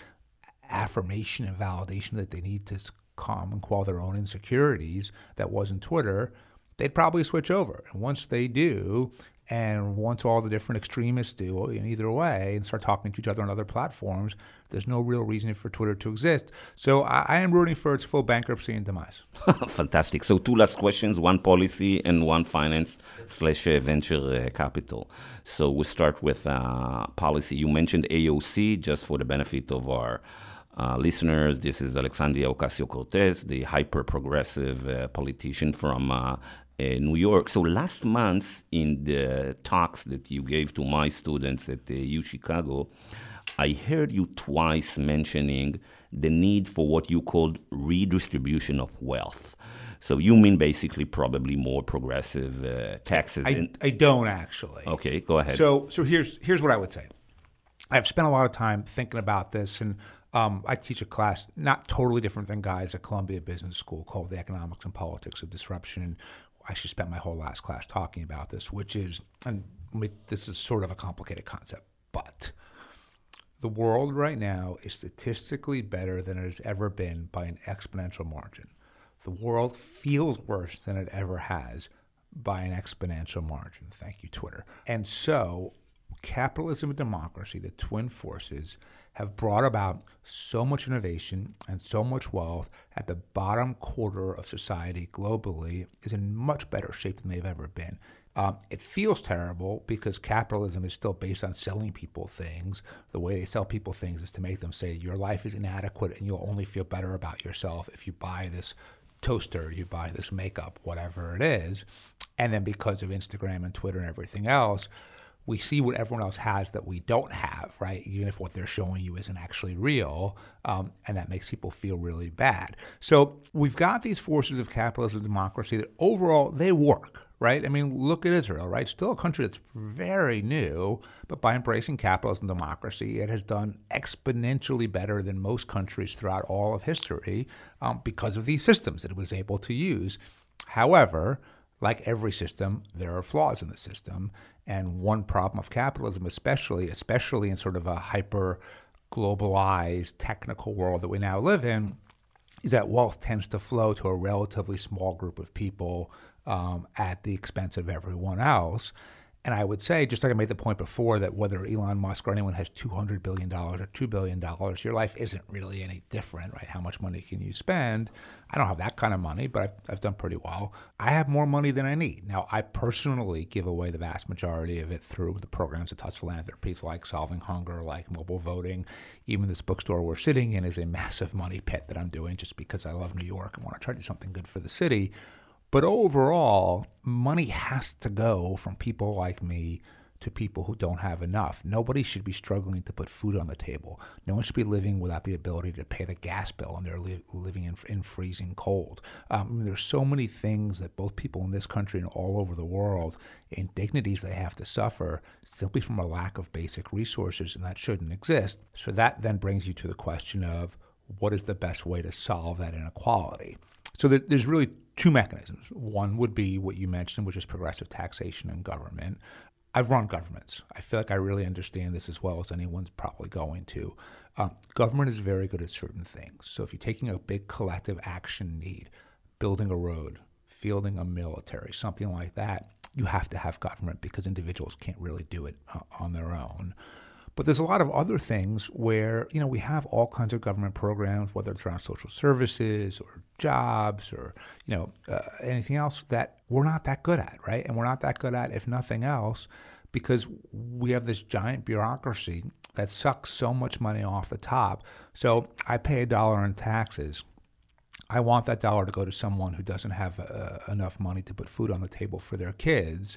affirmation and validation that they need to calm and quell their own insecurities that wasn't Twitter, they'd probably switch over. And once they do, And once all the different extremists do in either way and start talking to each other on other platforms, there's no real reason for Twitter to exist. So I, I am rooting for its full bankruptcy and demise. Fantastic. So two last questions: one policy and one finance slash uh, venture uh, capital. So we'll start with uh, policy. You mentioned AOC just for the benefit of our. Uh, listeners, this is Alexandria Ocasio Cortez, the hyper progressive uh, politician from uh, New York. So last month, in the talks that you gave to my students at U Chicago, I heard you twice mentioning the need for what you called redistribution of wealth. So you mean basically probably more progressive uh, taxes? I, I don't actually. Okay, go ahead. So so here's here's what I would say. I've spent a lot of time thinking about this, and um, I teach a class not totally different than guys at Columbia Business School called the Economics and Politics of Disruption. I actually spent my whole last class talking about this, which is, and this is sort of a complicated concept, but the world right now is statistically better than it has ever been by an exponential margin. The world feels worse than it ever has by an exponential margin. Thank you, Twitter. And so, capitalism and democracy, the twin forces, have brought about so much innovation and so much wealth at the bottom quarter of society globally is in much better shape than they've ever been. Um, it feels terrible because capitalism is still based on selling people things. The way they sell people things is to make them say your life is inadequate and you'll only feel better about yourself if you buy this toaster, you buy this makeup, whatever it is. And then because of Instagram and Twitter and everything else, we see what everyone else has that we don't have, right? Even if what they're showing you isn't actually real, um, and that makes people feel really bad. So we've got these forces of capitalism, and democracy that overall they work, right? I mean, look at Israel, right? Still a country that's very new, but by embracing capitalism, and democracy, it has done exponentially better than most countries throughout all of history um, because of these systems that it was able to use. However, like every system, there are flaws in the system. And one problem of capitalism, especially, especially in sort of a hyper globalized technical world that we now live in, is that wealth tends to flow to a relatively small group of people um, at the expense of everyone else. And I would say, just like I made the point before, that whether Elon Musk or anyone has $200 billion or $2 billion, your life isn't really any different, right? How much money can you spend? I don't have that kind of money, but I've, I've done pretty well. I have more money than I need. Now, I personally give away the vast majority of it through the programs that Tusk Philanthropies like Solving Hunger, like mobile voting. Even this bookstore we're sitting in is a massive money pit that I'm doing just because I love New York and want to try to do something good for the city. But overall, money has to go from people like me to people who don't have enough. Nobody should be struggling to put food on the table. No one should be living without the ability to pay the gas bill and they're li- living in, in, freezing cold. Um, there's so many things that both people in this country and all over the world, indignities they have to suffer simply from a lack of basic resources, and that shouldn't exist. So that then brings you to the question of what is the best way to solve that inequality? So there's really two mechanisms. One would be what you mentioned, which is progressive taxation and government. I've run governments. I feel like I really understand this as well as anyone's probably going to. Um, government is very good at certain things. So if you're taking a big collective action need, building a road, fielding a military, something like that, you have to have government because individuals can't really do it uh, on their own. But there's a lot of other things where, you know, we have all kinds of government programs, whether it's around social services or jobs or, you know, uh, anything else that we're not that good at, right? And we're not that good at, if nothing else, because we have this giant bureaucracy that sucks so much money off the top. So I pay a dollar in taxes. I want that dollar to go to someone who doesn't have uh, enough money to put food on the table for their kids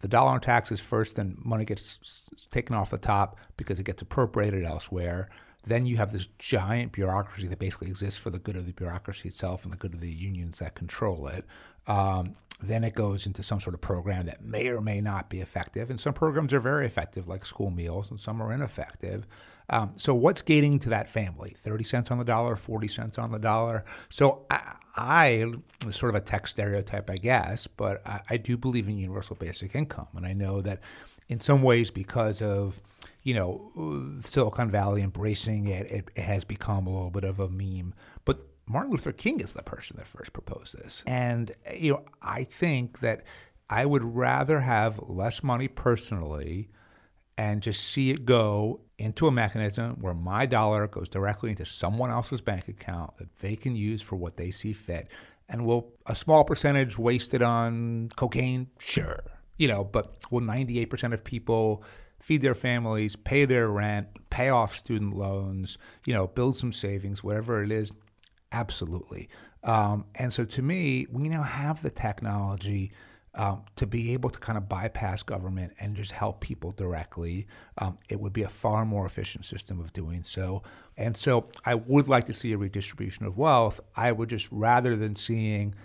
the dollar on taxes first, then money gets taken off the top because it gets appropriated elsewhere. Then you have this giant bureaucracy that basically exists for the good of the bureaucracy itself and the good of the unions that control it. Um, then it goes into some sort of program that may or may not be effective. And some programs are very effective, like school meals, and some are ineffective. Um, so what's gating to that family? 30 cents on the dollar, 40 cents on the dollar. So I, I sort of a tech stereotype, I guess, but I, I do believe in universal basic income. And I know that in some ways, because of you know Silicon Valley embracing it, it, it has become a little bit of a meme. But Martin Luther King is the person that first proposed this. And, you know, I think that I would rather have less money personally and just see it go into a mechanism where my dollar goes directly into someone else's bank account that they can use for what they see fit. And will a small percentage waste it on cocaine? Sure. You know, but will 98% of people feed their families, pay their rent, pay off student loans, you know, build some savings, whatever it is? Absolutely. Um, and so to me, we now have the technology um, to be able to kind of bypass government and just help people directly. Um, it would be a far more efficient system of doing so. And so I would like to see a redistribution of wealth. I would just rather than seeing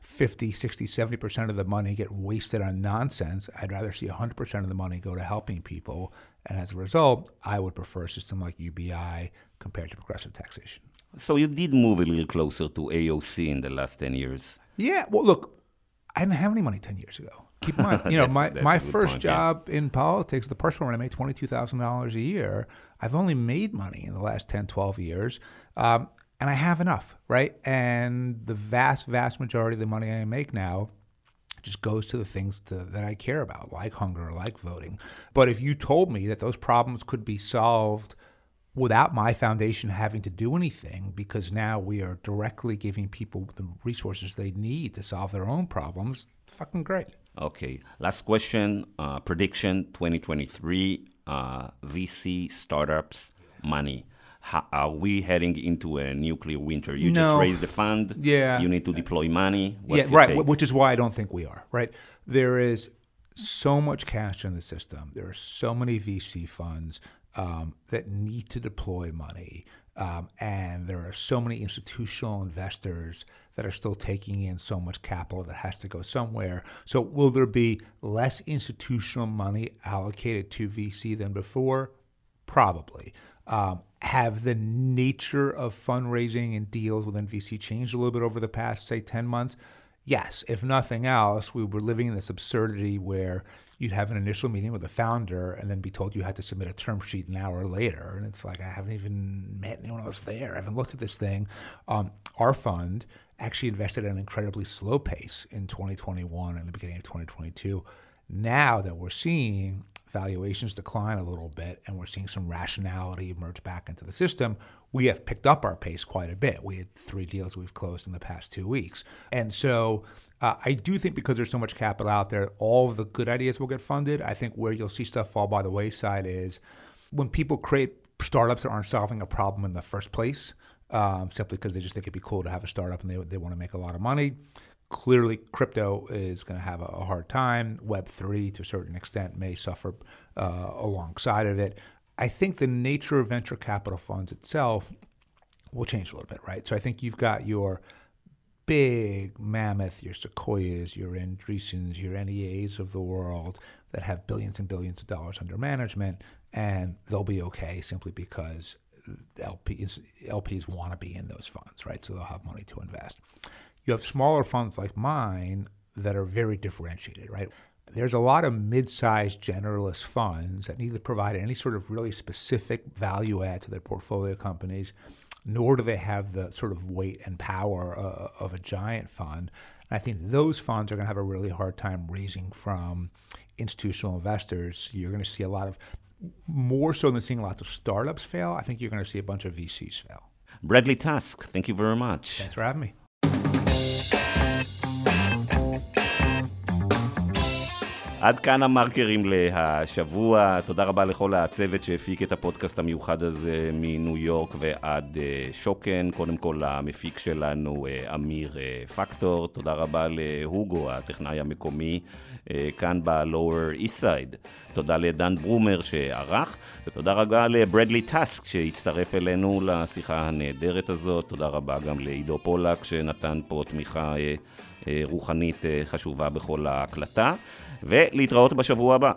50, 60, 70% of the money get wasted on nonsense, I'd rather see 100% of the money go to helping people. And as a result, I would prefer a system like UBI compared to progressive taxation. So you did move a little closer to AOC in the last 10 years. Yeah, well, look, I didn't have any money 10 years ago. Keep in mind, you know, That's- my, that's my first point, yeah. job in politics, the first one when I made $22,000 a year, I've only made money in the last 10, 12 years. Um, and I have enough, right? And the vast, vast majority of the money I make now just goes to the things to, that I care about, like hunger, like voting. But if you told me that those problems could be solved without my foundation having to do anything, because now we are directly giving people the resources they need to solve their own problems, fucking great. Okay, last question. Uh, prediction 2023 uh, VC startups money. How, are we heading into a nuclear winter? You just No. raised the fund. Yeah. You need to deploy money. What's yeah, right. take? Which is why I don't think we are. Right. There is so much cash in the system. There are so many VC funds um, that need to deploy money, um, and there are so many institutional investors that are still taking in so much capital that has to go somewhere. So, will there be less institutional money allocated to VC than before? Probably. Um, have the nature of fundraising and deals within VC changed a little bit over the past, say, 10 months? Yes. If nothing else, we were living in this absurdity where you'd have an initial meeting with the founder and then be told you had to submit a term sheet an hour later. And it's like, I haven't even met anyone else there. I haven't looked at this thing. Um, our fund actually invested at an incredibly slow pace in 2021 and the beginning of 2022. Now that we're seeing valuations decline a little bit and we're seeing some rationality emerge back into the system, we have picked up our pace quite a bit. We had three deals we've closed in the past two weeks. And so uh, I do think because there's so much capital out there, all of the good ideas will get funded. I think where you'll see stuff fall by the wayside is when people create startups that aren't solving a problem in the first place, um, simply because they just think it'd be cool to have a startup and they, they want to make a lot of money. Clearly, crypto is going to have a, hard time. Web3, to a certain extent, may suffer uh, alongside of it. I think the nature of venture capital funds itself will change a little bit, right? So I think you've got your big mammoth, your Sequoias, your Andreessens, your NEAs of the world that have billions and billions of dollars under management, and they'll be okay simply because LPs, LPs want to be in those funds, right? So they'll have money to invest. You have smaller funds like mine that are very differentiated, right? There's a lot of mid-sized generalist funds that neither provide any sort of really specific value add to their portfolio companies, nor do they have the sort of weight and power uh, of a giant fund. And I think those funds are going to have a really hard time raising from institutional investors. You're going to see a lot of, more so than seeing lots of startups fail, I think you're going to see a bunch of VCs fail. Bradley Tusk, thank you very much. Thanks for having me. עד כאן המרקרים להשבוע. תודה רבה לכל הצוות שהפיק את הפודקאסט המיוחד הזה מניו יורק ועד אה, שוקן. קודם כל המפיק שלנו אה, אמיר אה, פקטור. תודה רבה להוגו, הטכנאי המקומי, כאן ב-Lower East Side. תודה לדן ברומר שערך, ותודה רבה לברדלי טאסק שהצטרף אלינו לשיחה הנהדרת הזאת. תודה רבה גם לעידו פולק שנתן פה תמיכה רוחנית חשובה בכל ההקלטה. ולהתראות בשבוע הבא.